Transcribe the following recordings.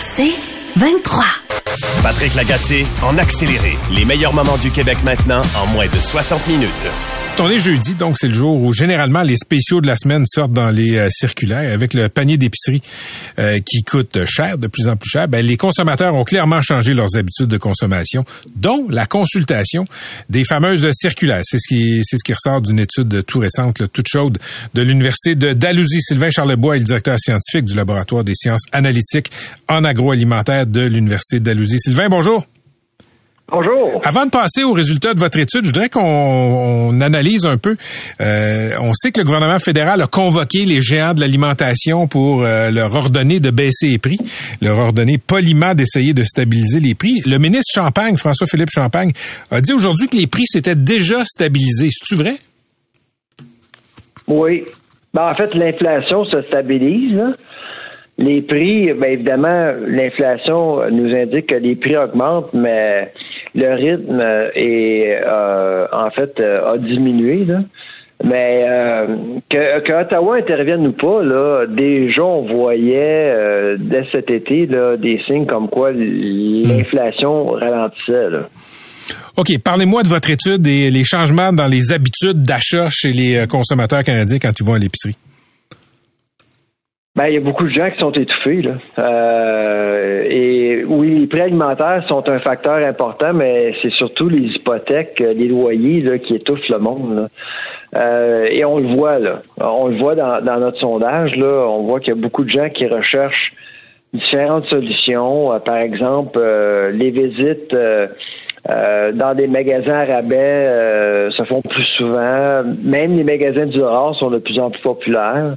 C'est 23. Patrick Lagacé en accéléré. Les meilleurs moments du Québec maintenant en moins de 60 minutes. On est jeudi, donc c'est le jour où généralement les spéciaux de la semaine sortent dans les euh, circulaires avec le panier d'épicerie euh, qui coûte cher, de plus en plus cher. Ben, les consommateurs ont clairement changé leurs habitudes de consommation, dont la consultation des fameuses circulaires. C'est ce qui c'est ce qui ressort d'une étude tout récente, toute chaude, de l'université de Dalhousie. Sylvain Charlebois est le directeur scientifique du laboratoire des sciences analytiques en agroalimentaire de l'université de Dalhousie. Sylvain, bonjour. Bonjour. Avant de passer aux résultats de votre étude, je voudrais qu'on analyse un peu. Euh, on sait que le gouvernement fédéral a convoqué les géants de l'alimentation pour euh, leur ordonner de baisser les prix, leur ordonner poliment d'essayer de stabiliser les prix. Le ministre Champagne, François-Philippe Champagne, a dit aujourd'hui que les prix s'étaient déjà stabilisés. C'est-tu vrai? Oui. Ben, en fait, l'inflation se stabilise. Les prix, bien évidemment, l'inflation nous indique que les prix augmentent, mais le rythme est euh, en fait euh, a diminué. Là. Mais euh, que, que, Ottawa intervienne ou pas, là, déjà on voyait dès cet été là, des signes comme quoi l'inflation ralentissait. Là. OK, parlez-moi de votre étude et les changements dans les habitudes d'achat chez les consommateurs canadiens quand ils vont à l'épicerie. Ben, il y a beaucoup de gens qui sont étouffés. Là. Euh, et oui, les prix alimentaires sont un facteur important, mais c'est surtout les hypothèques, les loyers là, qui étouffent le monde. Euh, et on le voit là. On le voit dans, notre sondage. Là, on voit qu'il y a beaucoup de gens qui recherchent différentes solutions. Euh, par exemple, euh, les visites. Euh, dans des magasins à rabais se font plus souvent. Même les magasins du rare sont de plus en plus populaires.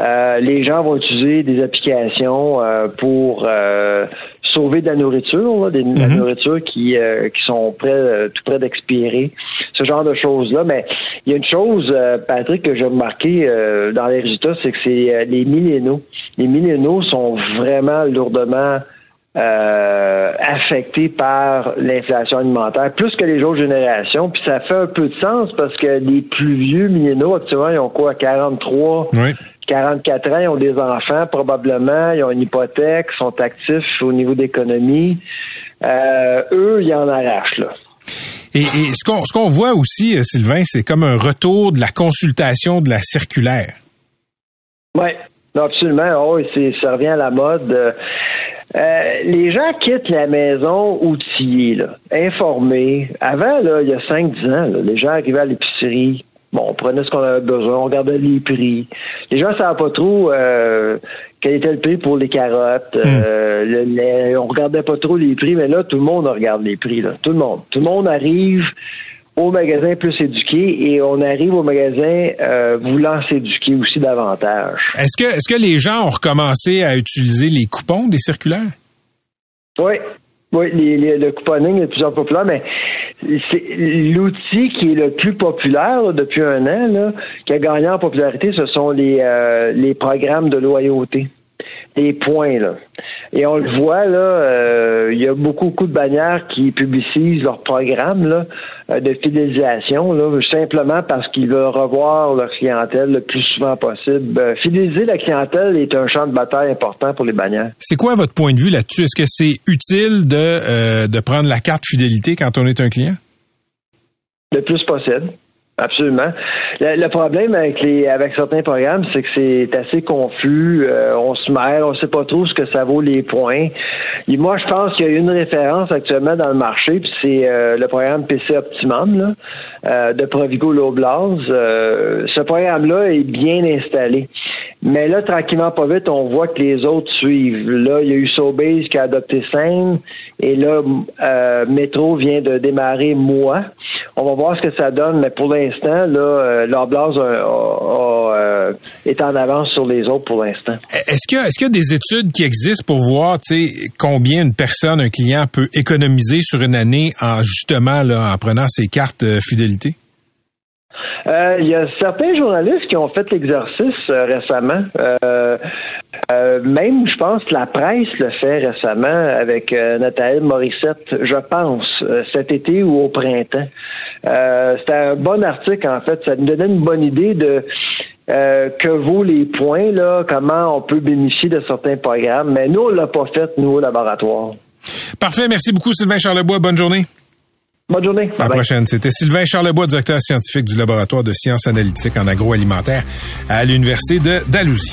Euh, les gens vont utiliser des applications euh, pour euh, sauver de la nourriture, des, de la mhm. nourriture qui, qui sont prêts, tout près d'expirer, ce genre de choses-là. Mais il y a une chose, Patrick, que j'ai remarqué dans les résultats, c'est que c'est les millénaux. Les millénaux sont vraiment lourdement affectés par l'inflation alimentaire, plus que les autres générations. Puis ça fait un peu de sens parce que les plus vieux millénaux, actuellement, ils ont quoi, 43, oui. 44 ans, ils ont des enfants probablement, ils ont une hypothèque, sont actifs au niveau d'économie. Euh, eux, ils en arrachent là. Et, ce qu'on ce qu'on voit aussi, euh, Sylvain, c'est comme un retour de la consultation de la circulaire. Oui, absolument. Oh, ça revient à la mode. Euh, les gens quittent la maison outillés, là, informés. Avant, là, il y a 5-10 ans, les gens arrivaient à l'épicerie, Bon, on prenait ce qu'on avait besoin, on regardait les prix. Les gens ne savaient pas trop euh, quel était le prix pour les carottes. Hmm. Euh, le lait. On regardait pas trop les prix, mais là, tout le monde regarde les prix. Là. Tout le monde. Tout le monde arrive au magasin plus éduqué et on arrive au magasin euh, voulant s'éduquer aussi davantage. Est-ce que est-ce que les gens ont recommencé à utiliser les coupons des circulaires? Oui. Oui, le couponing est de plus en plus populaire, mais c'est l'outil qui est le plus populaire depuis un an, là, qui a gagné en popularité, ce sont les, euh, les programmes de loyauté. Les points, là. Et on le voit, là, euh, il y a beaucoup, beaucoup de bannières qui publicisent leurs programmes là, euh, de fidélisation, là, simplement parce qu'ils veulent revoir leur clientèle le plus souvent possible. fidéliser la clientèle est un champ de bataille important pour les bannières. C'est quoi votre point de vue là-dessus? Est-ce que c'est utile de, de prendre la carte fidélité quand on est un client? Le plus possible. Absolument. Le, problème avec les avec certains programmes, c'est que c'est assez confus. Euh, on se mêle, on sait pas trop ce que ça vaut les points. Et moi, je pense qu'il y a une référence actuellement dans le marché, puis c'est euh, le programme PC Optimum là, euh, de Provigo Loblaz. ce programme-là est bien installé. Mais là, tranquillement, pas vite, on voit que les autres suivent. Là, il y a eu Sobase qui a adopté Seine, et là, Metro vient de démarrer Moi. On va voir ce que ça donne, mais pour l'instant, là, euh, l'Oblast euh, est en avance sur les autres pour l'instant. Est-ce qu'il y, est y, a des études qui existent pour voir combien une personne, un client peut économiser sur une année en justement là, en prenant ses cartes fidélité? Euh, il y a certains journalistes qui ont fait l'exercice euh, récemment. Euh, même, je pense la presse le fait récemment avec Nathalie Morissette, je pense, cet été ou au printemps. C'était un bon article, en fait. Ça nous donnait une bonne idée de que vaut les points, là, comment on peut bénéficier de certains programmes. Mais nous, on l'a pas fait, nous, au laboratoire. Parfait. Merci beaucoup, Sylvain Charlebois. Bonne journée. Bonne journée. À la prochaine. C'était Sylvain Charlebois, directeur scientifique du laboratoire de sciences analytiques en agroalimentaire à l'Université de Dalhousie.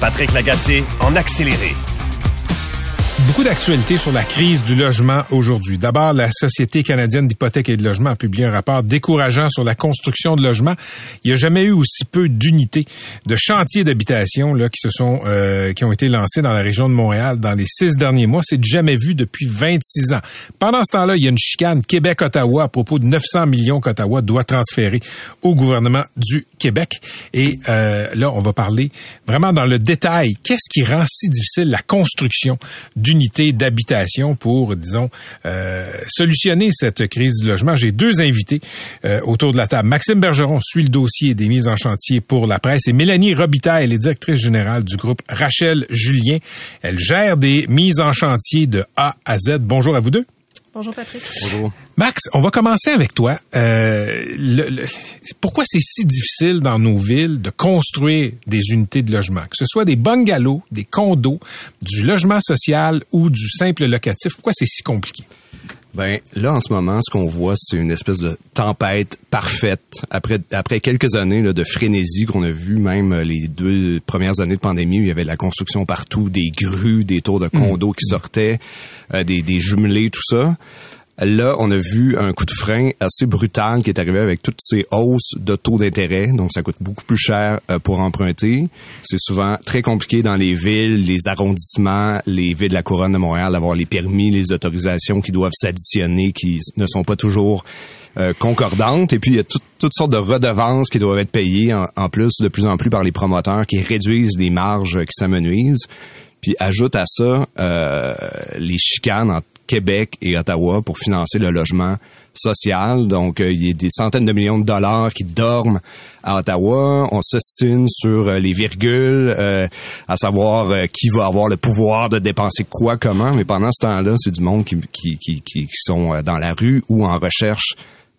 Patrick Lagacé en accéléré. Beaucoup d'actualités sur la crise du logement aujourd'hui. D'abord, la Société canadienne d'hypothèques et de logement a publié un rapport décourageant sur la construction de logements. Il n'y a jamais eu aussi peu d'unités, de chantiers d'habitation là qui se sont euh, qui ont été lancés dans la région de Montréal dans les six derniers mois. C'est jamais vu depuis 26 ans. Pendant ce temps-là, il y a une chicane Québec-Ottawa à propos de 900 millions qu'Ottawa doit transférer au gouvernement du Québec. Et euh, là, on va parler vraiment dans le détail. Qu'est-ce qui rend si difficile la construction d'unités d'habitation pour, disons, euh, solutionner cette crise du logement? J'ai deux invités euh, autour de la table. Maxime Bergeron suit le dossier des mises en chantier pour la presse et Mélanie Robitaille, elle est directrice générale du groupe Rachel Julien. Elle gère des mises en chantier de A à Z. Bonjour à vous deux. Bonjour Patrick. Bonjour. Max, on va commencer avec toi. Euh, pourquoi c'est si difficile dans nos villes de construire des unités de logement, que ce soit des bungalows, des condos, du logement social ou du simple locatif? Pourquoi c'est si compliqué? Ben là en ce moment, ce qu'on voit, c'est une espèce de tempête parfaite après après quelques années là, de frénésie qu'on a vu, même les deux premières années de pandémie où il y avait de la construction partout, des grues, des tours de mmh. condos qui sortaient, euh, des, des jumelés, tout ça. Là, on a vu un coup de frein assez brutal qui est arrivé avec toutes ces hausses de taux d'intérêt. Donc, ça coûte beaucoup plus cher euh, pour emprunter. C'est souvent très compliqué dans les villes, les arrondissements, les villes de la couronne de Montréal d'avoir les permis, les autorisations qui doivent s'additionner, qui ne sont pas toujours euh, concordantes. Et puis, il y a toutes sortes de redevances qui doivent être payées en, plus, de plus en plus par les promoteurs qui réduisent les marges qui s'amenuisent. Puis ajoute à ça euh, les chicanes Québec et Ottawa pour financer le logement social. Donc, euh, il y a des centaines de millions de dollars qui dorment à Ottawa. On s'estime sur euh, les virgules, euh, à savoir qui va avoir le pouvoir de dépenser quoi, comment. Mais pendant ce temps-là, c'est du monde qui, qui, qui, qui, sont dans la rue ou en recherche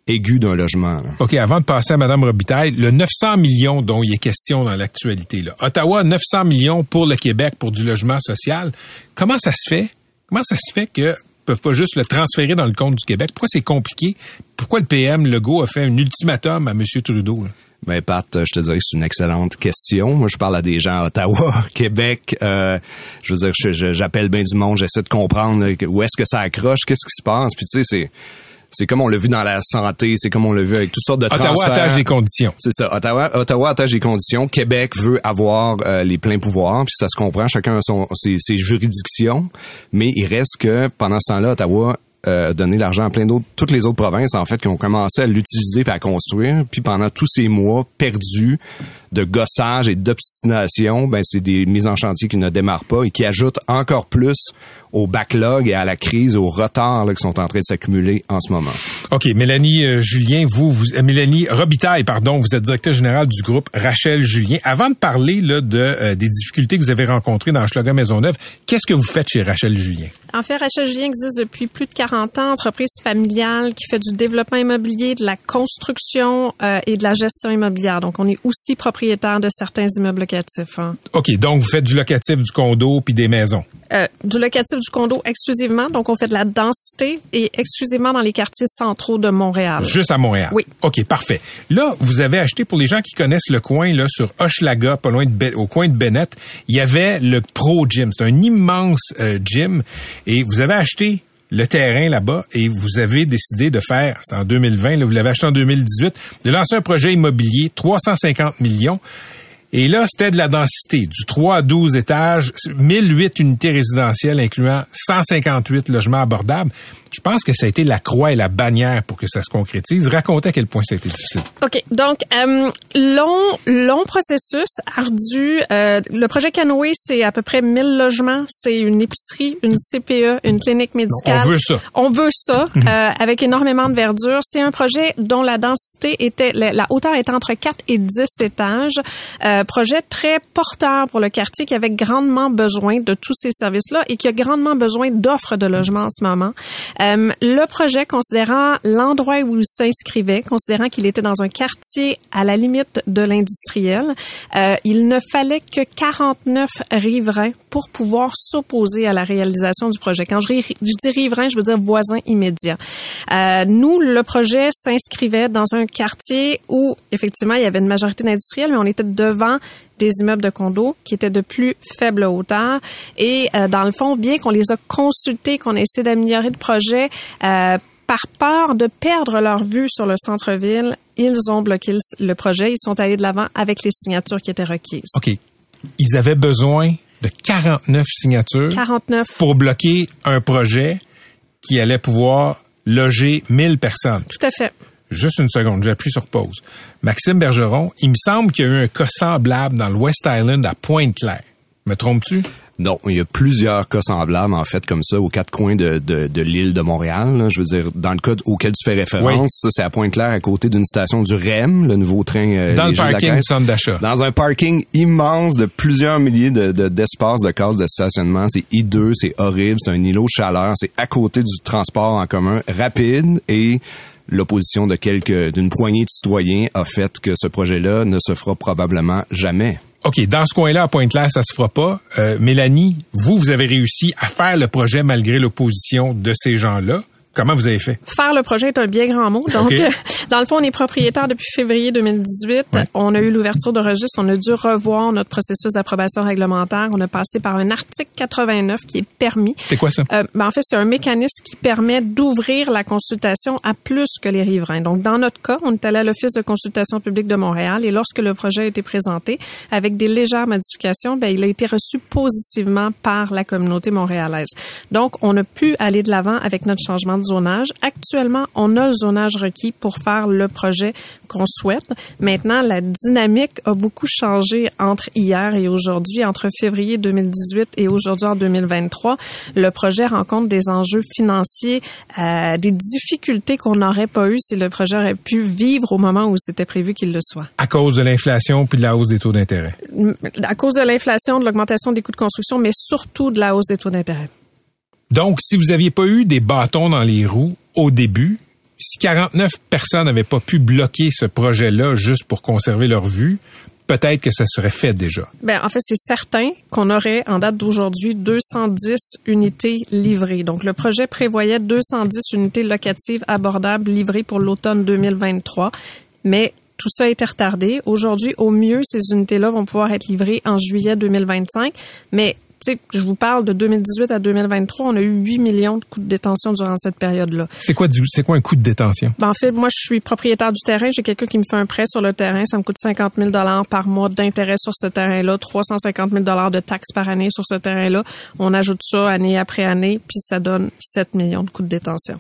aiguë d'un logement. OK, avant de passer à Mme Robitaille, le 900 millions dont il est question dans l'actualité. Ottawa, 900 millions pour le Québec pour du logement social. Comment ça se fait? Comment ça se fait que peuvent pas juste le transférer dans le compte du Québec? Pourquoi c'est compliqué? Pourquoi le PM Legault a fait un ultimatum à M. Trudeau? Ben Pat, je te dirais que c'est une excellente question. Moi, je parle à des gens à Ottawa, Québec. Euh, je veux dire, j'appelle bien du monde, j'essaie de comprendre où est-ce que ça accroche, qu'est-ce qui se passe? Puis tu sais, c'est c'est comme on l'a vu dans la santé, c'est comme on l'a vu avec toutes sortes de Ottawa transferts. attache des conditions. C'est ça. Ottawa, Ottawa attache des conditions. Québec veut avoir euh, les pleins pouvoirs, puis ça se comprend. Chacun a son, ses, ses juridictions, mais il reste que pendant ce temps-là, Ottawa euh, donner l'argent à plein d'autres, toutes les autres provinces en fait qui ont commencé à l'utiliser et à construire. Puis pendant tous ces mois perdus de gossage et d'obstination, ben c'est des mises en chantier qui ne démarrent pas et qui ajoutent encore plus au backlog et à la crise, au retard là, qui sont en train de s'accumuler en ce moment. OK, Mélanie euh, Julien, vous, vous euh, Mélanie Robitaille, pardon, vous êtes directeur général du groupe Rachel Julien. Avant de parler là, de euh, des difficultés que vous avez rencontrées dans Maison Maisonneuve, qu'est-ce que vous faites chez Rachel Julien? En fait, Rachel Julien existe depuis plus de 40 ans, entreprise familiale qui fait du développement immobilier, de la construction et de la gestion immobilière. Donc, on est aussi propriétaire propriétaire de certains immeubles locatifs. hein. OK, donc vous faites du locatif, du condo, puis des maisons? Euh, du locatif du condo exclusivement, donc on fait de la densité et exclusivement dans les quartiers centraux de Montréal. Juste à Montréal. Oui. OK, parfait. Là, vous avez acheté, pour les gens qui connaissent le coin, là, sur Hochelaga, pas loin de, Be- au coin de Bennett, il y avait le Pro Gym. C'est un immense euh, gym. Et vous avez acheté le terrain là-bas et vous avez décidé de faire, c'est en 2020, là, vous l'avez acheté en 2018, de lancer un projet immobilier, 350 millions. Et là, c'était de la densité, du 3 à 12 étages, 1008 unités résidentielles, incluant 158 logements abordables. Je pense que ça a été la croix et la bannière pour que ça se concrétise. Racontez à quel point ça a été difficile. OK. Donc, euh, long, long processus, ardu. Euh, le projet Canoë, c'est à peu près 1000 logements. C'est une épicerie, une CPE, une clinique médicale. On veut ça. On veut ça, euh, avec énormément de verdure. C'est un projet dont la densité était, la, la hauteur était entre 4 et 10 étages. Euh, projet très porteur pour le quartier qui avait grandement besoin de tous ces services-là et qui a grandement besoin d'offres de logements en ce moment. Euh, le projet, considérant l'endroit où il s'inscrivait, considérant qu'il était dans un quartier à la limite de l'industriel, euh, il ne fallait que 49 riverains pour pouvoir s'opposer à la réalisation du projet. Quand je, dis riverains, je veux dire voisins immédiats. Euh, nous, le projet s'inscrivait dans un quartier où, effectivement, il y avait une majorité d'industriels, mais on était devant des immeubles de condos qui étaient de plus faible hauteur. Et euh, dans le fond, bien qu'on les a consultés, qu'on a essayé d'améliorer le projet, euh, par peur de perdre leur vue sur le centre-ville, ils ont bloqué le, projet. Ils sont allés de l'avant avec les signatures qui étaient requises. OK. Ils avaient besoin de 49 signatures 49. pour bloquer un projet qui allait pouvoir loger 1000 personnes. Tout à fait. Juste une seconde, j'appuie sur pause. Maxime Bergeron, il me semble qu'il y a eu un cas semblable dans le West Island à Pointe-Claire. Me trompes-tu? Non, il y a plusieurs cas semblables, en fait, comme ça, aux quatre coins de, de, de l'île de Montréal. là. Je veux dire, dans le cas auquel tu fais référence, ça, c'est à Pointe-Claire, à côté d'une station du REM, le nouveau train euh, Dans le léger de la parking du centre d'achat. Dans un parking immense de plusieurs milliers de, de- d'espaces de cases de stationnement. C'est hideux, c'est horrible, c'est un îlot de chaleur, c'est à côté du transport en commun rapide et l'opposition de quelques, d'une poignée de citoyens a fait que ce projet-là ne se fera probablement jamais. OK, dans ce coin-là, à Pointe-Claire, ça se fera pas. Euh, Mélanie, vous, vous avez réussi à faire le projet malgré l'opposition de ces gens-là. Comment vous avez fait? Faire le projet est un bien grand mot. Donc, dans le fond, on est propriétaire depuis février 2018. Ouais. On a eu l'ouverture de registre. On a dû revoir notre processus d'approbation réglementaire. On a passé par un article 89 qui est permis. C'est quoi ça? Euh, ben, en fait, c'est un mécanisme qui permet d'ouvrir la consultation à plus que les riverains. Donc, dans notre cas, on est allé à l'Office de consultation publique de Montréal et lorsque le projet a été présenté, avec des légères modifications, ben, il a été reçu positivement par la communauté montréalaise. Donc, on a pu aller de l'avant avec notre changement de zonage. Actuellement, on a le zonage requis pour faire le projet qu'on souhaite. Maintenant, la dynamique a beaucoup changé entre hier et aujourd'hui, entre février 2018 et aujourd'hui en 2023. Le projet rencontre des enjeux financiers, euh, des difficultés qu'on n'aurait pas eues si le projet aurait pu vivre au moment où c'était prévu qu'il le soit. À cause de l'inflation puis de la hausse des taux d'intérêt. À cause de l'inflation, de l'augmentation des coûts de construction, mais surtout de la hausse des taux d'intérêt. Donc, si vous aviez pas eu des bâtons dans les roues au début, si 49 personnes n'avaient pas pu bloquer ce projet-là juste pour conserver leur vue, peut-être que ça serait fait déjà. Ben, en fait, c'est certain qu'on aurait, en date d'aujourd'hui, 210 unités livrées. Donc, le projet prévoyait 210 unités locatives abordables livrées pour l'automne 2023. Mais tout ça a été retardé. Aujourd'hui, au mieux, ces unités-là vont pouvoir être livrées en juillet 2025. Mais, je vous parle de 2018 à 2023, on a eu 8 millions de coûts de détention durant cette période-là. C'est quoi, du- c'est quoi un coût de détention? Ben, en fait, moi, je suis propriétaire du terrain. J'ai quelqu'un qui me fait un prêt sur le terrain. Ça me coûte 50 000 par mois d'intérêt sur ce terrain-là, 350 000 de taxes par année sur ce terrain-là. On ajoute ça année après année, puis ça donne 7 millions de coûts de détention.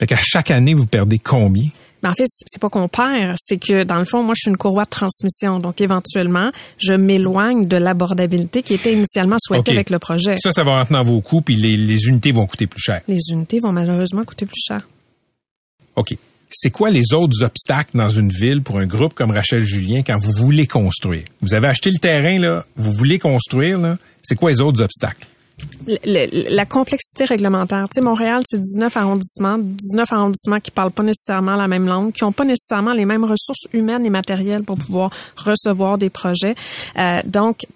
Fait qu'à chaque année, vous perdez combien? Mais en fait, c'est pas qu'on perd, c'est que dans le fond, moi, je suis une courroie de transmission. Donc, éventuellement, je m'éloigne de l'abordabilité qui était initialement souhaitée avec le projet. Ça, ça va rentrer dans vos coûts, puis les, les unités vont coûter plus cher. Les unités vont malheureusement coûter plus cher. OK. C'est quoi les autres obstacles dans une ville pour un groupe comme Rachel Julien quand vous voulez construire? Vous avez acheté le terrain, là, vous voulez construire, là. C'est quoi les autres obstacles? La complexité réglementaire. Tu sais, Montréal, c'est 19 arrondissements, 19 arrondissements qui parlent pas nécessairement la même langue, qui ont pas nécessairement les mêmes ressources humaines et matérielles pour pouvoir recevoir des projets. Euh, donc,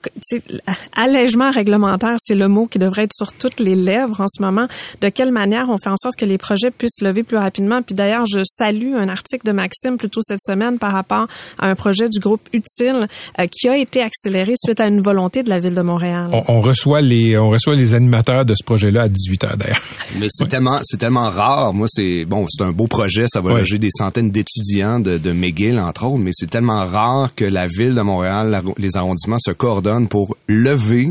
allègement réglementaire, c'est le mot qui devrait être sur toutes les lèvres en ce moment. De quelle manière on fait en sorte que les projets puissent se lever plus rapidement? Puis d'ailleurs, je salue un article de Maxime plutôt cette semaine par rapport à un projet du groupe Utile euh, qui a été accéléré suite à une volonté de la ville de Montréal. On, reçoit les les animateurs de ce projet-là à 18 h d'ailleurs. Mais c'est tellement, c'est tellement rare. Moi, c'est bon, c'est un beau projet. Ça va Ouais. loger des centaines d'étudiants de, de McGill, entre autres. Mais c'est tellement rare que la ville de Montréal, la- les arrondissements se coordonnent pour lever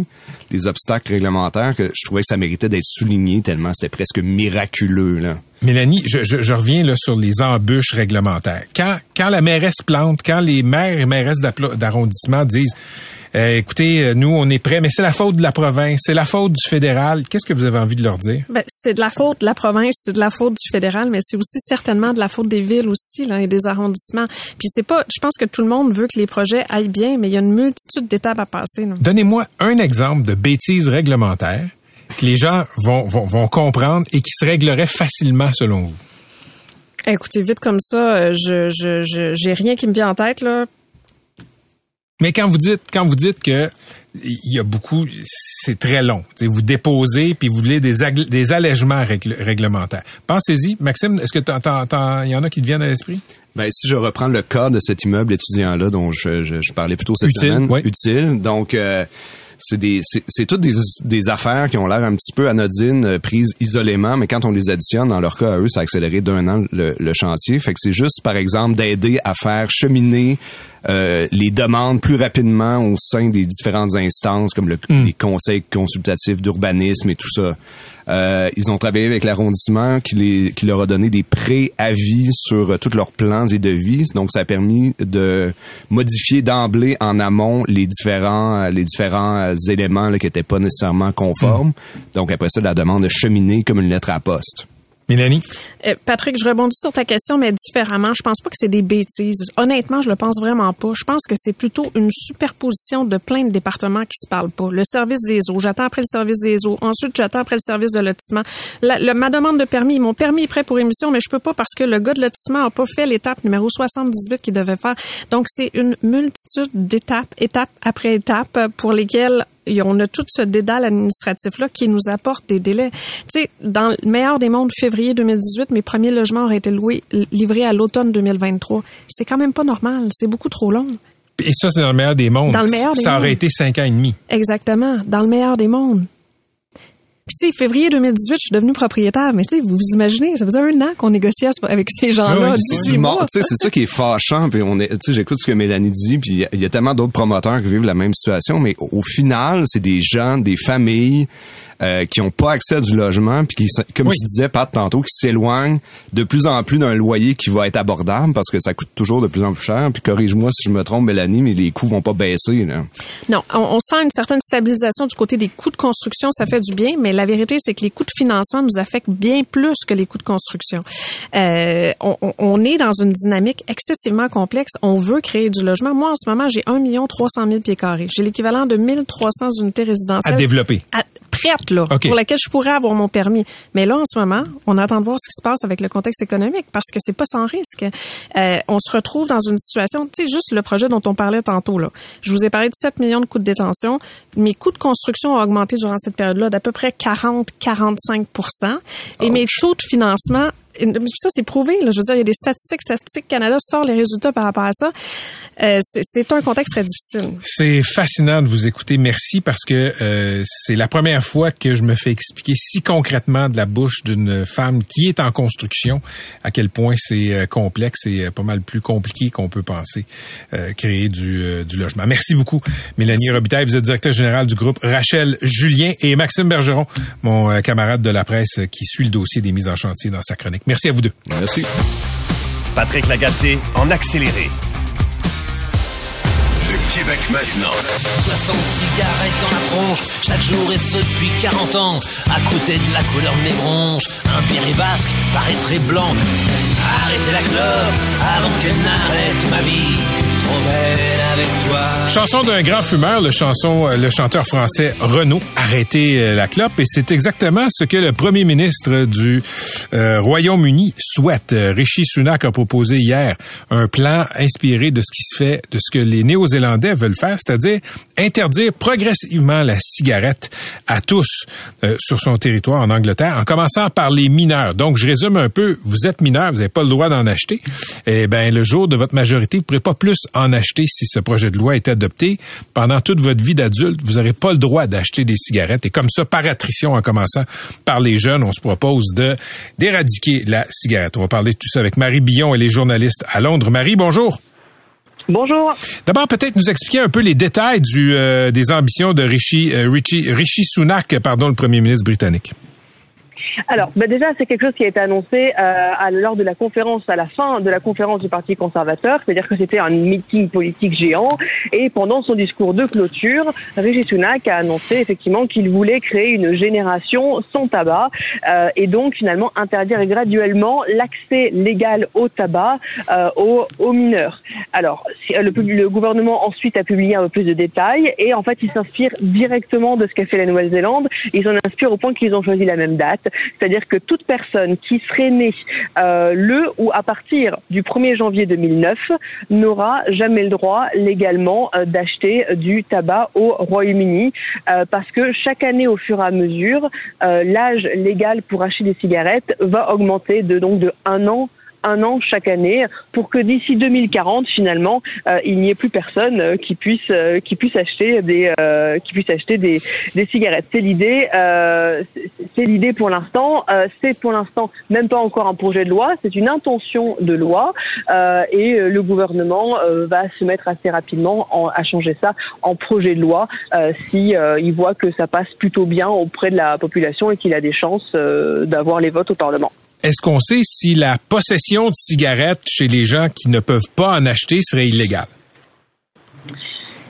les obstacles réglementaires que je trouvais que ça méritait d'être souligné tellement c'était presque miraculeux, là. Mélanie, je, je, je reviens là sur les embûches réglementaires. Quand, quand la mairesse plante, quand les maires et mairesses d'arrondissement disent euh, écoutez, euh, nous, on est prêts, mais c'est la faute de la province, c'est la faute du fédéral, qu'est-ce que vous avez envie de leur dire? Ben, c'est de la faute de la province, c'est de la faute du fédéral, mais c'est aussi certainement de la faute des villes aussi là, et des arrondissements. Puis c'est pas, je pense que tout le monde veut que les projets aillent bien, mais il y a une multitude d'étapes à passer. Donnez-moi un exemple de bêtise réglementaire que les gens vont, vont, vont comprendre et qui se réglerait facilement selon vous. Écoutez, vite comme ça, euh, je, je, je, j'ai rien qui me vient en tête là. Mais quand vous dites, quand vous dites que il y a beaucoup, c'est très long. Vous déposez puis vous voulez des, allègements règle- réglementaires. Pensez-y, Maxime. Est-ce que il y en a qui te viennent à l'esprit? Ben, si je reprends le cas de cet immeuble étudiant-là dont je, je, je parlais plus tôt cette Utile, semaine, oui. utile. Donc, euh, c'est des, c'est, c'est toutes des, des affaires qui ont l'air un petit peu anodines, euh, prises isolément, mais quand on les additionne, dans leur cas à eux, ça a accéléré d'un an le, le chantier. Fait que c'est juste, par exemple, d'aider à faire cheminer euh, les demandes plus rapidement au sein des différentes instances, comme le, les conseils consultatifs d'urbanisme et tout ça. Euh, ils ont travaillé avec l'arrondissement qui, les, qui leur a donné des pré-avis sur euh, tous leurs plans et devis. Donc, ça a permis de modifier d'emblée en amont les différents, euh, les différents euh, éléments là, qui n'étaient pas nécessairement conformes. Donc, après ça, la demande a cheminé comme une lettre à la poste. Mélanie? Euh, Patrick, je rebondis sur ta question, mais différemment. Je pense pas que c'est des bêtises. Honnêtement, je le pense vraiment pas. Je pense que c'est plutôt une superposition de plein de départements qui se parlent pas. Le service des eaux, j'attends après le service des eaux. Ensuite, j'attends après le service de lotissement. La- le- ma demande de permis, mon permis est prêt pour émission, mais je peux pas parce que le gars de lotissement a pas fait l'étape numéro 78 qu'il devait faire. Donc, c'est une multitude d'étapes, étape après étape, pour lesquelles et on a tout ce dédale administratif-là qui nous apporte des délais. Tu sais, dans le meilleur des mondes, février 2018, mes premiers logements auraient été loués, livrés à l'automne 2023. C'est quand même pas normal. C'est beaucoup trop long. Et ça, c'est dans le meilleur des mondes. Dans le meilleur des Ça aurait été cinq ans et demi. Exactement. Dans le meilleur des mondes. Puis, février 2018, je suis devenue propriétaire. Mais tu sais, vous vous imaginez, ça faisait un an qu'on négociait avec ces gens-là. Oui, C'est 18 du mois. monde, tu sais, c'est ça qui est fâchant. Puis on est, tu sais, j'écoute ce que Mélanie dit, puis il y a- il y, a tellement d'autres promoteurs qui vivent la même situation, mais au, au final, c'est des gens, des familles euh, qui ont pas accès à du logement, puis qui, comme Oui. tu disais, Pat, tantôt, qui s'éloignent de plus en plus d'un loyer qui va être abordable parce que ça coûte toujours de plus en plus cher. Puis corrige-moi si je me trompe, Mélanie, mais les coûts vont pas baisser. Là. Non, on, on sent une certaine stabilisation du côté des coûts de construction, ça fait du bien, mais la vérité, c'est que les coûts de financement nous affectent bien plus que les coûts de construction. Euh, on, on- on est dans une dynamique excessivement complexe. On veut créer du logement. Moi, en ce moment, j'ai 1 300 000 pieds carrés. J'ai l'équivalent de 1300 unités résidentielles. À développer. à- prête, là, OK. pour laquelle je pourrais avoir mon permis. Mais là, en ce moment, on attend de voir ce qui se passe avec le contexte économique parce que c'est pas sans risque. Euh, on se retrouve dans une situation, tu sais, juste le projet dont on parlait tantôt, là. Je vous ai parlé de 7 millions de coûts de détention. Mes coûts de construction ont augmenté durant cette période-là d'à peu près 40-45% Et mes taux de financement ça, c'est prouvé. Là. Je veux dire, il y a des statistiques. Statistique Canada sort les résultats par rapport à ça. Euh, c'est- un contexte très difficile. C'est fascinant de vous écouter. Merci parce que euh, c'est la première fois que je me fais expliquer si concrètement de la bouche d'une femme qui est en construction à quel point c'est euh, complexe et euh, pas mal plus compliqué qu'on peut penser euh, créer du, euh, du logement. Merci beaucoup, Mélanie Robitaille. Vous êtes directeur général du groupe Rachel Julien et Maxime Bergeron, mon camarade de la presse qui suit le dossier des mises en chantier dans sa chronique. Merci à vous deux. Merci. Patrick Lagacé en accéléré. Le Québec maintenant. 60 cigarettes dans la tronche, chaque jour et ce depuis 40 ans. À côté de la couleur de mes bronches, un béret basque paraît très blanc. Arrêtez la clope avant qu'elle n'arrête ma vie. Chanson d'un grand fumeur, le chanson, euh, le chanteur français Renaud, arrêtez euh, la clope, et c'est exactement ce que le premier ministre du euh, Royaume-Uni souhaite. Rishi Sunak a proposé hier un plan inspiré de ce qui se fait, de ce que les Néo-Zélandais veulent faire, c'est-à-dire interdire progressivement la cigarette à tous sur son territoire en Angleterre, en commençant par les mineurs. Donc, je résume un peu, vous êtes mineur, vous n'avez pas le droit d'en acheter. Eh ben, le jour de votre majorité, vous ne pourrez pas plus en acheter si ce projet de loi était adopté, pendant toute votre vie d'adulte, vous n'aurez pas le droit d'acheter des cigarettes. Et comme ça, par attrition, en commençant par les jeunes, on se propose de d'éradiquer la cigarette. On va parler de tout ça avec Marie Billon, et les journalistes à Londres. Marie, bonjour. Bonjour. D'abord, peut-être nous expliquer un peu les détails du, euh, des ambitions de Rishi, euh, Rishi, Rishi Sunak, pardon, le premier ministre britannique. Alors, bah déjà, c'est quelque chose qui a été annoncé euh, à, lors de la conférence, à la fin de la conférence du Parti conservateur, c'est-à-dire que c'était un meeting politique géant, et pendant son discours de clôture, Rishi Sunak a annoncé effectivement qu'il voulait créer une génération sans tabac, euh, et donc finalement interdire graduellement l'accès légal au tabac euh, aux, aux, mineurs. Alors, le, le, gouvernement ensuite a publié un peu plus de détails, et en fait, il s'inspire directement de ce qu'a fait la Nouvelle-Zélande. Ils en inspirent au point qu'ils ont choisi la même date. C'est-à-dire que toute personne qui serait née euh, le ou à partir du 1er janvier 2009 n'aura jamais le droit légalement euh, d'acheter du tabac au Royaume-Uni euh, parce que chaque année au fur et à mesure, l'âge légal pour acheter des cigarettes va augmenter de donc de un an un an chaque année pour que d'ici 2040 finalement euh, il n'y ait plus personne euh, qui puisse euh, qui puisse acheter des qui puisse acheter des, des cigarettes. C'est l'idée c'est l'idée pour l'instant. c'est pour l'instant même pas encore un projet de loi, c'est une intention de loi et le gouvernement va se mettre assez rapidement à changer ça en projet de loi si il voit que ça passe plutôt bien auprès de la population et qu'il a des chances d'avoir les votes au Parlement. Est-ce qu'on sait si la possession de cigarettes chez les gens qui ne peuvent pas en acheter serait illégale?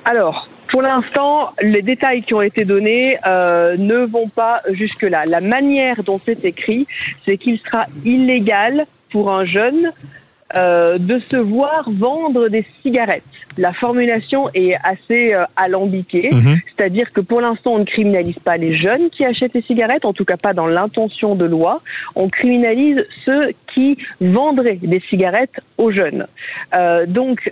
Alors, pour l'instant, les détails qui ont été donnés euh, ne vont pas jusque-là. La manière dont c'est écrit, c'est qu'il sera illégal pour un jeune euh, de se voir vendre des cigarettes. La formulation est assez euh, alambiquée, mhm. c'est-à-dire que pour l'instant, on ne criminalise pas les jeunes qui achètent des cigarettes, en tout cas pas dans l'intention de loi. On criminalise ceux qui vendraient des cigarettes aux jeunes. Euh, donc,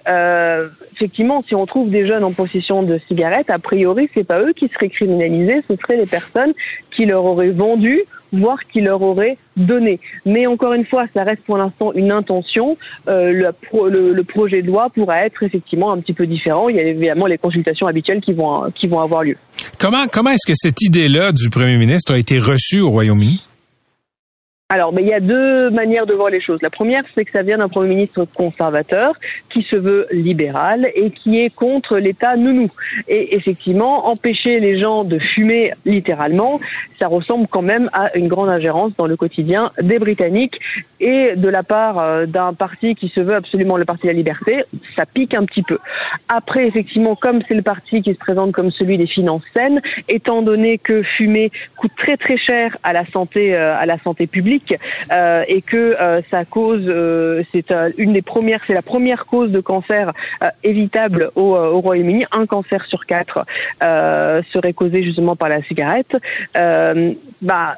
effectivement, si on trouve des jeunes en possession de cigarettes, a priori, c'est pas eux qui seraient criminalisés, ce seraient les personnes qui leur auraient vendu voire qui leur aurait donné. Mais encore une fois, ça reste pour l'instant une intention. Euh, le, le, projet de loi pourra être effectivement un petit peu différent. Il y a évidemment les consultations habituelles qui vont qui vont avoir lieu. Comment comment est-ce que cette idée-là du premier ministre a été reçue au Royaume-Uni? Alors, mais il y a deux manières de voir les choses. La première, c'est que ça vient d'un Premier ministre conservateur qui se veut libéral et qui est contre l'État nounou. Et effectivement, empêcher les gens de fumer littéralement, ça ressemble quand même à une grande ingérence dans le quotidien des Britanniques. Et de la part euh, d'un parti qui se veut absolument le Parti de la Liberté, ça pique un petit peu. Après, effectivement, comme c'est le parti qui se présente comme celui des finances saines, étant donné que fumer coûte très très cher à la santé, euh, à la santé publique, euh, et que euh, ça cause, euh, c'est une des premières, c'est la première cause de cancer évitable au, au Royaume-Uni. Un cancer sur quatre serait causé justement par la cigarette. bah,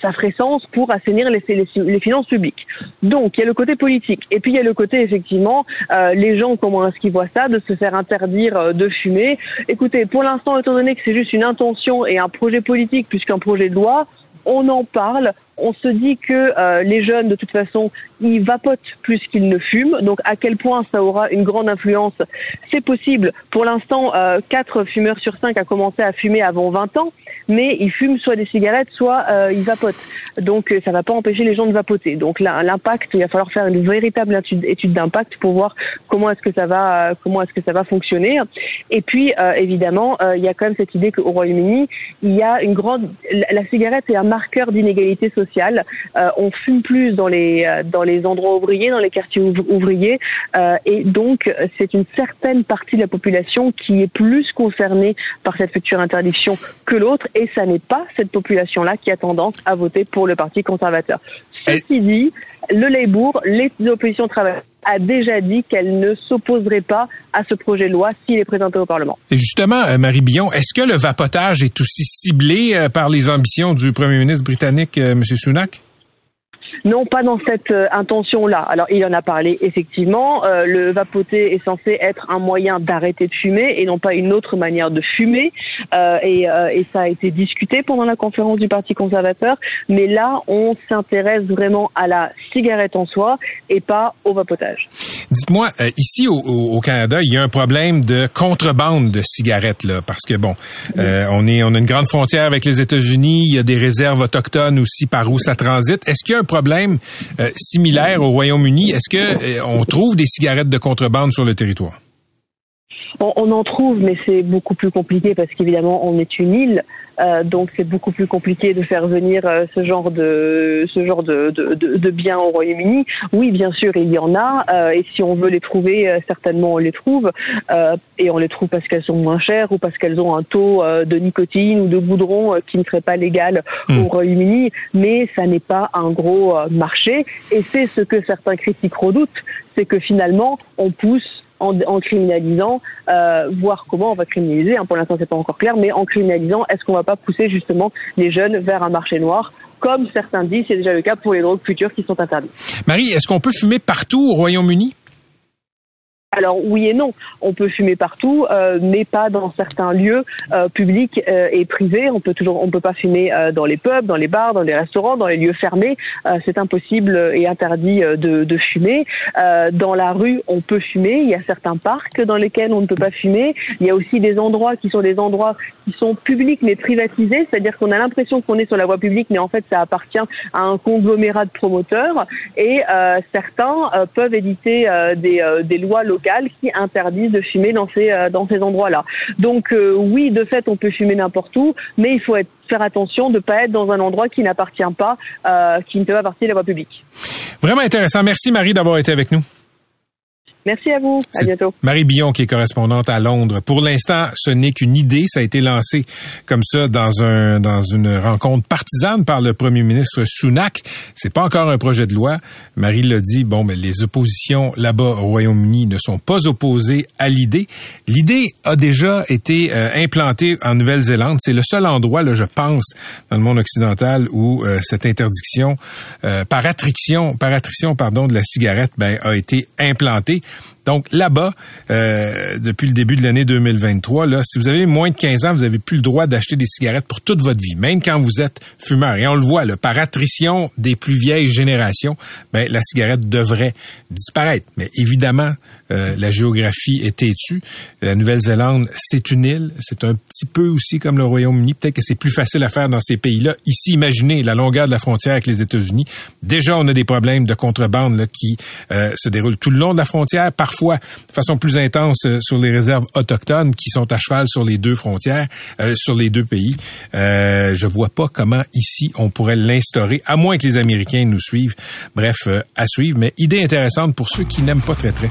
ça ferait sens pour assainir les, les, les, finances publiques. Donc il y a le côté politique, et puis il y a le côté effectivement, les gens comment est-ce qu'ils voient ça, de se faire interdire de fumer. Écoutez, pour l'instant, étant donné que c'est juste une intention et un projet politique plus qu'un projet de loi, on en parle, on se dit que euh, les jeunes, de toute façon, ils vapotent plus qu'ils ne fument. Donc, à quel point ça aura une grande influence, c'est possible. Pour l'instant, euh, 4 fumeurs sur 5 a commencé à fumer avant 20 ans, mais ils fument soit des cigarettes, soit euh, ils vapotent. Donc, euh, ça va pas empêcher les gens de vapoter. Donc, l'impact, il va falloir faire une véritable étude, d'impact pour voir comment est-ce que ça va, comment est-ce que ça va fonctionner. Et puis, évidemment, il y a quand même cette idée qu'au Royaume-Uni, il y a une grande, la cigarette est un marqueur d'inégalité sociale euh, on fume plus dans les euh, dans les endroits ouvriers, dans les quartiers ouvriers, euh, et donc c'est une certaine partie de la population qui est plus concernée par cette future interdiction que l'autre. Et ça n'est pas cette population-là qui a tendance à voter pour le Parti conservateur. Ceci dit, le Labour, les oppositions travaillent a déjà dit qu'elle ne s'opposerait pas à ce projet de loi s'il est présenté au Parlement. Et justement, euh, Marie Billon, est-ce que le vapotage est aussi ciblé euh, par les ambitions du premier ministre britannique, euh, M. Sunak? Non, pas dans cette euh, intention-là. Alors, il en a parlé effectivement. Euh, le vapoter est censé être un moyen d'arrêter de fumer et non pas une autre manière de fumer. Euh, et, euh, et, ça a été discuté pendant la conférence du Parti conservateur. Mais là, on s'intéresse vraiment à la cigarette en soi et pas au vapotage. Dites-moi, euh, ici au, au, Canada, il y a un problème de contrebande de cigarettes là, parce que bon, euh, on est, on a une grande frontière avec les États-Unis. Il y a des réserves autochtones aussi par où ça transite. Est-ce qu'il y a un problème euh, similaire au Royaume-Uni Est-ce que on trouve des cigarettes de contrebande sur le territoire? On, on, en trouve, mais c'est beaucoup plus compliqué parce qu'évidemment on est une île, euh, donc c'est beaucoup plus compliqué de faire venir euh, ce genre de ce genre de, de, de, de biens au Royaume-Uni. Oui, bien sûr, il y en a, euh, et si on veut les trouver, euh, certainement on les trouve, euh, et on les trouve parce qu'elles sont moins chères ou parce qu'elles ont un taux euh, de nicotine ou de goudron qui ne serait pas légal mmh. au Royaume-Uni, mais ça n'est pas un gros marché, et c'est ce que certains critiques redoutent, c'est que finalement on pousse en, en criminalisant, euh, voir comment on va criminaliser. Hein, pour l'instant, c'est pas encore clair, mais en criminalisant, est-ce qu'on va pas pousser justement les jeunes vers un marché noir? Comme certains disent, c'est déjà le cas pour les drogues futures qui sont interdites. Marie, est-ce qu'on peut fumer partout au Royaume-Uni? Alors oui et non, on peut fumer partout, euh, mais pas dans certains lieux euh, publics euh, et privés. On peut toujours, on peut pas fumer dans les pubs, dans les bars, dans les restaurants, dans les lieux fermés. C'est impossible et interdit de, fumer. dans la rue, on peut fumer. Il y a certains parcs dans lesquels on ne peut pas fumer. Il y a aussi des endroits qui sont des endroits qui sont publics mais privatisés, c'est-à-dire qu'on a l'impression qu'on est sur la voie publique, mais en fait ça appartient à un conglomérat de promoteurs. Et certains peuvent éditer des lois locales qui interdisent de fumer dans ces euh, endroits-là. Donc euh, oui, de fait, on peut fumer n'importe où, mais il faut faire attention de pas être dans un endroit qui n'appartient pas, euh, qui ne fait pas partie de la voie publique. Vraiment intéressant. Merci Marie d'avoir été avec nous. Merci à vous. À bientôt. Marie Billon, qui est correspondante à Londres. Pour l'instant, ce n'est qu'une idée. Ça a été lancé comme ça dans un dans une rencontre partisane par le premier ministre Sunak. C'est pas encore un projet de loi. Marie l'a dit. Bon, mais les oppositions là-bas au Royaume-Uni ne sont pas opposées à l'idée. L'idée a déjà été euh, implantée en Nouvelle-Zélande. C'est le seul endroit, là, je pense, dans le monde occidental où euh, cette interdiction euh, par attrition, par attrition, pardon, de la cigarette, ben, a été implantée. Donc là-bas, euh, depuis le début de l'année 2023, là, si vous avez moins de 15 ans, vous n'avez plus le droit d'acheter des cigarettes pour toute votre vie, même quand vous êtes fumeur. Et on le voit, par attrition des plus vieilles générations, ben, la cigarette devrait disparaître. Mais évidemment, euh, la géographie est têtue. La Nouvelle-Zélande, c'est une île. C'est un petit peu aussi comme le Royaume-Uni. Peut-être que c'est plus facile à faire dans ces pays-là. Ici, imaginez la longueur de la frontière avec les États-Unis. Déjà, on a des problèmes de contrebande qui euh, se déroulent tout le long de la frontière, parfois de façon plus intense euh, sur les réserves autochtones qui sont à cheval sur les deux frontières, sur les deux pays. Je vois pas comment ici on pourrait l'instaurer, à moins que les Américains nous suivent. Bref, à suivre. Mais idée intéressante pour ceux qui n'aiment pas très très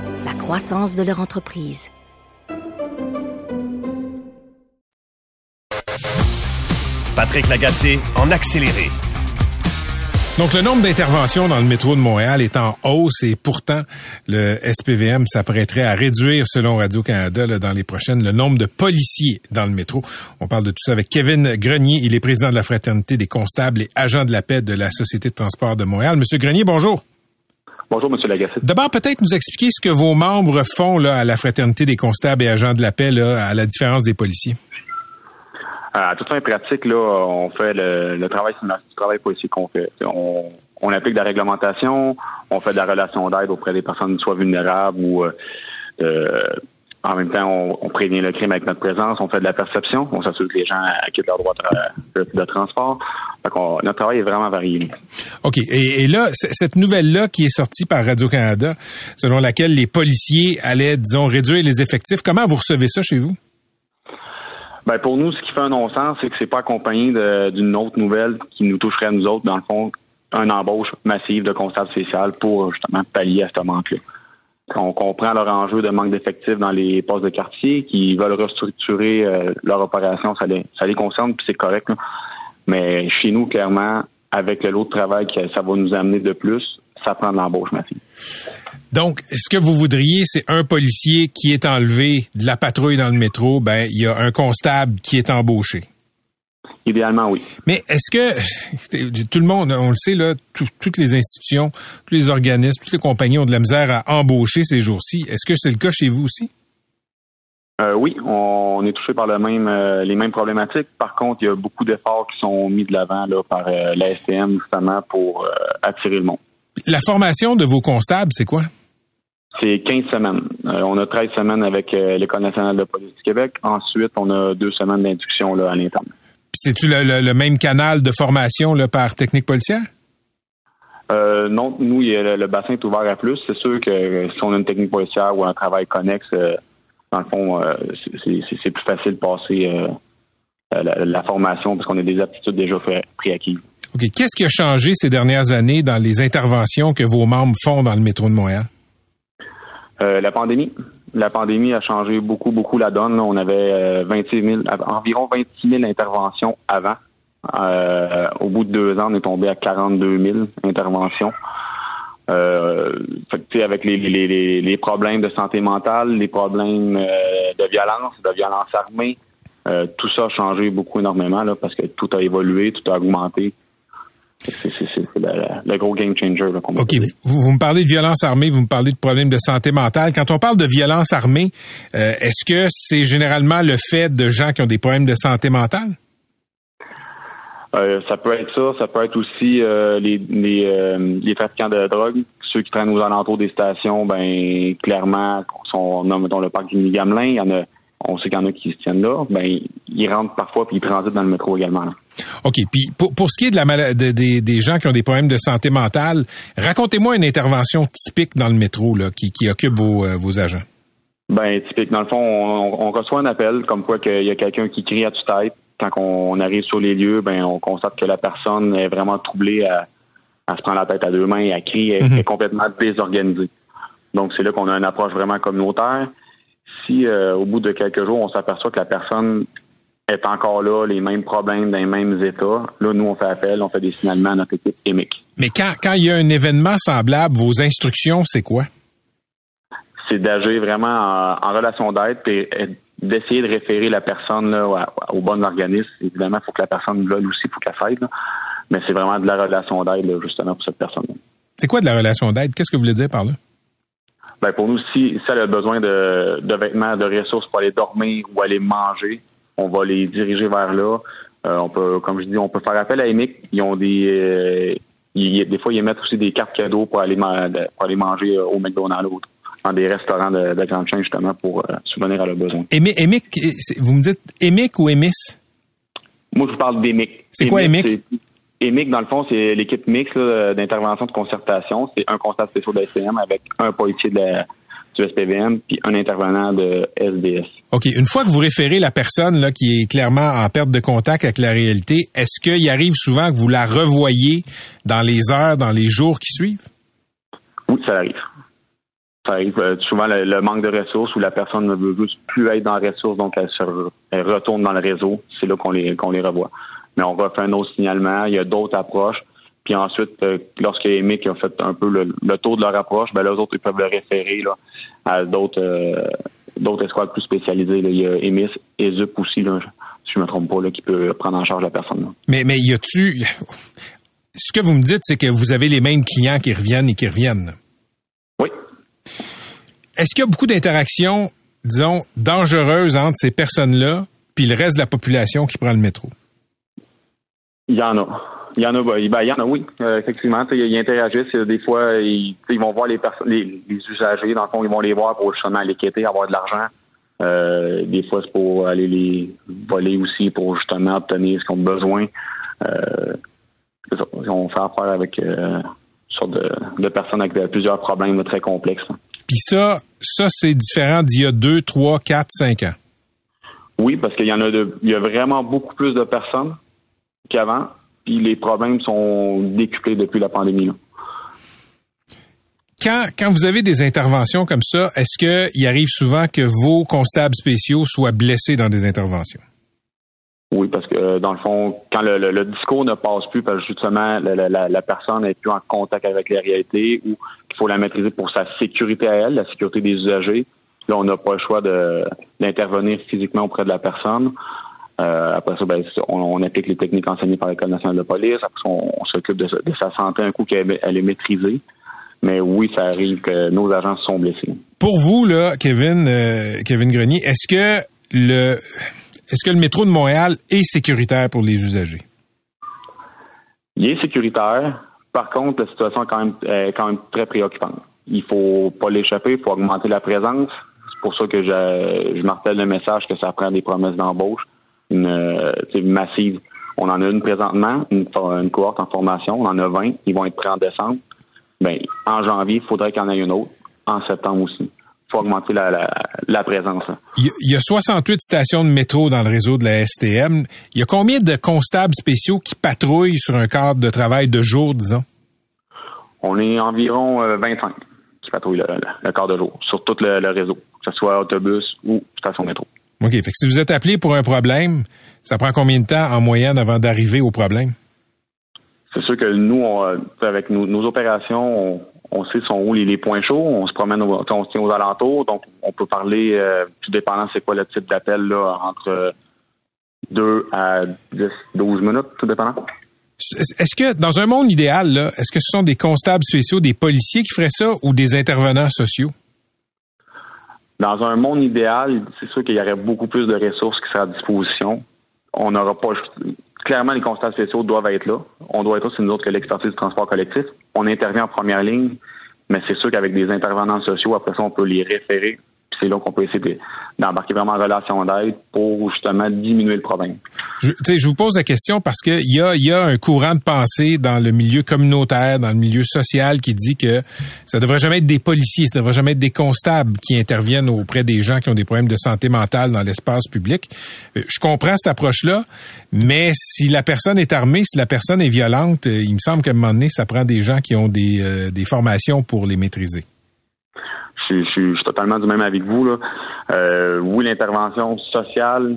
la croissance de leur entreprise. Patrick Lagacé en accéléré. Donc, le nombre d'interventions dans le métro de Montréal est en hausse et pourtant, le SPVM s'apprêterait à réduire, selon Radio-Canada, là, dans les prochaines, le nombre de policiers dans le métro. On parle de tout ça avec Kevin Grenier. Il est président de la Fraternité des constables et agent de la paix de la Société de transport de Montréal. Monsieur Grenier, bonjour. Bonjour, M. Lagacé. D'abord, peut-être nous expliquer ce que vos membres font là, à la Fraternité des constables et agents de la paix, là, à la différence des policiers. À toute fin pratique, là, on fait le, le travail, c'est le travail policier qu'on fait. On, on applique de la réglementation, on fait de la relation d'aide auprès des personnes soit vulnérables ou euh, en même temps, on, on, prévient le crime avec notre présence, on fait de la perception, on s'assure que les gens acquittent leur droit de, de, transport. Donc, notre travail est vraiment varié. OK. Et, et là, cette nouvelle-là qui est sortie par Radio-Canada, selon laquelle les policiers allaient, disons, réduire les effectifs, comment vous recevez ça chez vous? Ben pour nous, ce qui fait un non-sens, c'est que c'est pas accompagné d'une autre nouvelle qui nous toucherait à nous autres, dans le fond, un embauche massive de constable spécial pour justement pallier à ce manque-là. On comprend leur enjeu de manque d'effectifs dans les postes de quartier, qui veulent restructurer euh, leur opération, ça les, ça les concerne, puis c'est correct. Mais chez nous, clairement, avec le lot de travail que ça va nous amener de plus, ça prend de l'embauche massive. Donc, ce que vous voudriez, c'est un policier qui est enlevé de la patrouille dans le métro, ben il y a un constable qui est embauché. Idéalement, oui. Mais est-ce que tout le monde, on le sait là, toutes les institutions, tous les organismes, toutes les compagnies ont de la misère à embaucher ces jours-ci. Est-ce que c'est le cas chez vous aussi? Euh, oui, on est touché par le même, euh, les mêmes problématiques. Par contre, il y a beaucoup d'efforts qui sont mis de l'avant là, par euh, la STM justement pour attirer le monde. La formation de vos constables, c'est quoi? C'est 15 semaines. on a 13 semaines avec l'École nationale de police du Québec. Ensuite, on a deux semaines d'induction à l'interne. C'est-tu le, même canal de formation là, par technique policière? Euh, non, nous, le, bassin est ouvert à plus. C'est sûr que si on a une technique policière ou un travail connexe, euh, dans le fond, euh, c'est plus facile de passer la, formation parce qu'on a des aptitudes déjà préacquises. OK. Qu'est-ce qui a changé ces dernières années dans les interventions que vos membres font dans le métro de Montréal? la pandémie la pandémie a changé beaucoup, beaucoup la donne. On avait 26 euh, 000, environ 26 000 interventions avant. Euh, au bout de deux ans, on est tombé à 42 000 interventions. Euh, fait, avec les, les, les, problèmes de santé mentale, les problèmes euh, de violence, de violence armée, tout ça a changé beaucoup énormément là, parce que tout a évolué, tout a augmenté. C'est le, gros game changer. OK. Vous, vous, me parlez de violence armée, vous me parlez de problèmes de santé mentale. Quand on parle de violence armée, euh, est-ce que c'est généralement le fait de gens qui ont des problèmes de santé mentale? Euh, ça peut être ça. Ça peut être aussi euh, les, les, les, trafiquants de drogue. Ceux qui traînent aux alentours des stations, ben clairement, sont, dans le parc du Gamelin, il y en a on sait qu'il y en a qui se tiennent là, ben ils rentrent parfois puis ils transitent dans le métro également. OK. Puis pour, pour ce qui est de la des, des gens qui ont des problèmes de santé mentale, racontez-moi une intervention typique dans le métro là, qui, qui occupe vos, euh, vos agents. Ben typique. Dans le fond, on, reçoit un appel comme quoi qu'il y a quelqu'un qui crie à toute tête. Quand on, arrive sur les lieux, ben on constate que la personne est vraiment troublée, à, à se prendre la tête à deux mains, et à crier, elle mhm. est complètement désorganisée. Donc c'est là qu'on a une approche vraiment communautaire si euh, au bout de quelques jours, on s'aperçoit que la personne est encore là, les mêmes problèmes dans les mêmes états, là, nous, on fait appel, on fait des signalements à notre équipe EMIC. Mais quand, quand il y a un événement semblable, vos instructions, c'est quoi? C'est d'agir vraiment en, relation d'aide et d'essayer de référer la personne là, au, bon organisme. Évidemment, il faut que la personne, là, aussi, il faut qu'elle s'aide. Mais c'est vraiment de la relation d'aide, justement, pour cette personne-là. C'est quoi de la relation d'aide? Qu'est-ce que vous voulez dire par là? Ben pour nous, si, si elle a besoin de, de vêtements, de ressources pour aller dormir ou aller manger, on va les diriger vers là. Euh, on peut, comme je dis, on peut faire appel à EMIC. Ils ont des, euh, des fois, ils émettent aussi des cartes cadeaux pour aller, pour aller manger euh, au McDonald's ou dans des restaurants de, de grande chaîne, justement, pour subvenir à leurs besoins. EMIC, vous me dites EMIC ou EMIS? Moi, je vous parle d'EMIC. C'est quoi EMIC? EMIC, dans le fond, c'est l'équipe mixte d'intervention de concertation. C'est un constat spécial de SPM avec un policier de la, du SPVM puis un intervenant de SDS. OK. Une fois que vous référez la personne là, qui est clairement en perte de contact avec la réalité, est-ce qu'il arrive souvent que vous la revoyez dans les heures, dans les jours qui suivent? Oui, ça arrive. Ça arrive euh, souvent le, manque de ressources où la personne ne veut juste plus être dans les ressources, donc elle, se, retourne dans le réseau. C'est là qu'on les, qu'on les revoit mais on refait un autre signalement. Il y a d'autres approches. Puis ensuite, euh, lorsque les MIC ont fait un peu le, tour de leur approche, ben les autres ils peuvent le référer là, à d'autres euh, d'autres escouades plus spécialisées. Il y a EMIS et ZUP aussi, là, si je me trompe pas, là, qui peut prendre en charge la personne. Mais mais y a-tu ce que vous me dites, c'est que vous avez les mêmes clients qui reviennent et qui reviennent. Oui. Est-ce qu'il y a beaucoup d'interactions, disons, dangereuses entre ces personnes-là puis le reste de la population qui prend le métro? Il y en a. Il y en a, ben, ben il y en a, oui, euh, effectivement. Ils interagissent. Des fois, ils, vont voir les personnes, les, usagers, dans le fond, ils vont les voir pour justement les quitter, avoir de l'argent. Euh, des fois, c'est pour aller les voler aussi, pour justement obtenir ce qu'on a besoin. Euh, on fait affaire avec euh, sorte de, de personnes avec plusieurs problèmes très complexes. Puis ça, ça c'est différent d'il y a deux, trois, quatre, cinq ans. Oui, parce qu'il y en a de, il y a vraiment beaucoup plus de personnes qu'avant, puis les problèmes sont décuplés depuis la pandémie. là. Quand, quand vous avez des interventions comme ça, est-ce qu'il arrive souvent que vos constables spéciaux soient blessés dans des interventions? Oui, parce que euh, dans le fond, quand le, le- le discours ne passe plus, parce que justement la, la- la- la personne n'est plus en contact avec les réalités, ou qu'il faut la maîtriser pour sa sécurité à elle, la sécurité des usagers, là on n'a pas le choix d'intervenir physiquement auprès de la personne. Euh, après ça, ben, on, on applique les techniques enseignées par l'École nationale de police. Après ça, on, on s'occupe de, sa- de sa santé un coup qu'elle elle est maîtrisée. Mais oui, ça arrive que nos agents se sont blessés. Pour vous, là, Kevin, euh, Kevin Grenier, est-ce que le est-ce que le métro de Montréal est sécuritaire pour les usagers? Il est sécuritaire. Par contre, la situation est quand même, est quand même très préoccupante. Il faut pas l'échapper, il faut augmenter la présence. C'est pour ça que je, je martèle le message que ça prend des promesses d'embauche, une euh, massive. On en a une présentement, une, cohorte en formation. On en a 20. Ils vont être prêts en décembre. Ben, en janvier, il faudrait qu'il y en ait une autre. En septembre aussi. Il faut augmenter la, la, la présence. là. Il y, a, il y a 68 stations de métro dans le réseau de la STM. Il y a combien de constables spéciaux qui patrouillent sur un cadre de travail de jour, disons? On est environ euh, 25 qui patrouillent le, le, le quart de jour sur tout le, le réseau, que ce soit autobus ou station métro. OK. Fait que si vous êtes appelé pour un problème, ça prend combien de temps en moyenne avant d'arriver au problème? C'est sûr que nous, on, euh, avec nos, nos opérations, on, on sait sont où les, les points chauds, on se promène, au, on se tient aux alentours, donc on peut parler, euh, tout dépendant c'est quoi le type d'appel, là, entre 2 à 10, 12 minutes, tout dépendant. Est-ce que, dans un monde idéal, là, est-ce que ce sont des constables spéciaux, des policiers qui feraient ça ou des intervenants sociaux? Dans un monde idéal, c'est sûr qu'il y aurait beaucoup plus de ressources qui seraient à disposition. On n'aura pas. Clairement, les constats spéciaux doivent être là. On doit être c'est nous autres que l'expertise du transport collectif. On intervient en première ligne, mais c'est sûr qu'avec des intervenants sociaux, après ça, on peut les référer. C'est là qu'on peut essayer de- d'embarquer vraiment en relation d'aide pour justement diminuer le problème. Je, je vous pose la question parce que il y a, y a un courant de pensée dans le milieu communautaire, dans le milieu social qui dit que ça devrait jamais être des policiers, ça devrait jamais être des constables qui interviennent auprès des gens qui ont des problèmes de santé mentale dans l'espace public. Euh, Je comprends cette approche-là, mais si la personne est armée, si la personne est violente, euh, il me semble qu'à un moment donné, ça prend des gens qui ont des, euh, des formations pour les maîtriser. Je, suis- je suis- je suis totalement du même avec vous. Là. Euh, oui, l'intervention sociale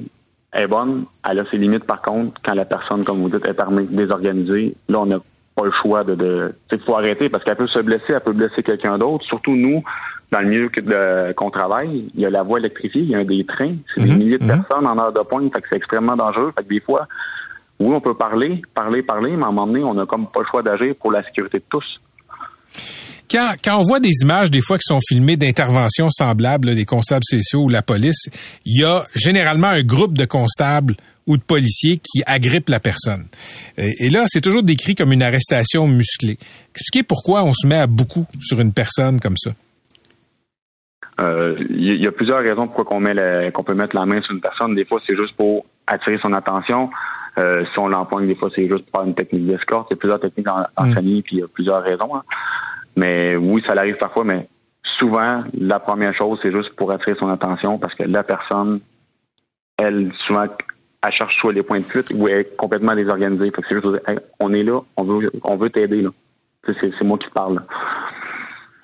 est bonne. Elle a ses limites, par contre, quand la personne, comme vous dites, est armée, désorganisée. Là, on n'a pas le choix de... de il faut arrêter parce qu'elle peut se blesser, elle peut blesser quelqu'un d'autre. Surtout nous, dans le milieu qu'on travaille, il y a la voie électrifiée, il y a des trains. C'est des milliers de personnes en heure de pointe, fait que c'est extrêmement dangereux. Fait que des fois, oui, on peut parler, parler, parler, mais à un moment donné, on n'a comme pas le choix d'agir pour la sécurité de tous. Quand, quand on voit des images des fois qui sont filmées d'interventions semblables, là, des constables spéciaux ou la police, il y a généralement un groupe de constables ou de policiers qui agrippent la personne. Et, et là, c'est toujours décrit comme une arrestation musclée. Expliquez pourquoi on se met à beaucoup sur une personne comme ça. Euh, Il y, a plusieurs raisons pourquoi qu'on met la- qu'on peut mettre la main sur une personne. Des fois, c'est juste pour attirer son attention. Euh, si on l'empoigne, des fois, c'est juste pour faire une technique d'escorte. Il y a plusieurs techniques en, enseignées, puis il y a plusieurs raisons. hein. Mais oui, ça arrive parfois, mais souvent, la première chose, c'est juste pour attirer son attention parce que la personne, elle, souvent, elle cherche soit les points de fuite ou elle est complètement désorganisée. Fait que c'est juste Hey, on est là, on veut, on veut t'aider, là. C'est c'est moi qui parle. là.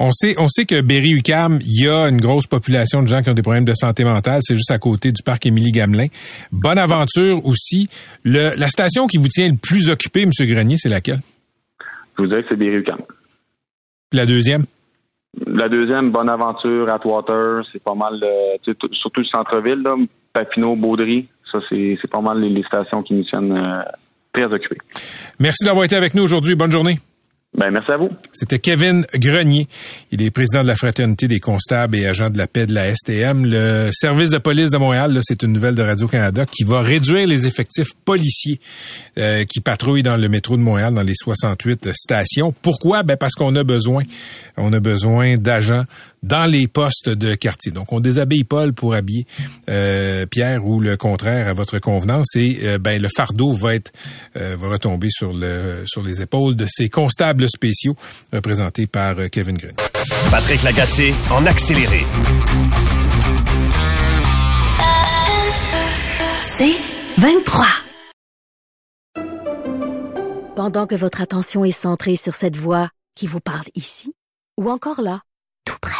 On sait, on sait que Berry-UQAM, il y a une grosse population de gens qui ont des problèmes de santé mentale. C'est juste à côté du parc Émilie-Gamelin. Bonne aventure aussi. Le, la station qui vous tient le plus occupé, M. Grenier, c'est laquelle? Je vous dirais que c'est des Rucam. Puis la deuxième? La deuxième, Bonne Aventure, Atwater, c'est pas mal, euh, surtout le centre-ville, là, Papineau, Baudry, ça c'est c'est pas mal les, les stations qui nous tiennent euh, très occupés. Merci d'avoir été avec nous aujourd'hui. Bonne journée. Ben merci à vous. C'était Kevin Grenier. Il est président de la Fraternité des constables et agents de la paix de la STM. Le service de police de Montréal, c'est une nouvelle de Radio-Canada qui va réduire les effectifs policiers euh, qui patrouillent dans le métro de Montréal, dans les 68 stations. Pourquoi? Ben parce qu'on a besoin. On a besoin d'agents dans les postes de quartier. Donc, on déshabille Paul pour habiller euh, Pierre ou le contraire à votre convenance et euh, ben le fardeau va être euh, va retomber sur le sur les épaules de ces constables spéciaux représentés par Kevin Green. Patrick Lagacé en accéléré. C'est 23. Pendant que votre attention est centrée sur cette voix qui vous parle ici, ou encore là, tout près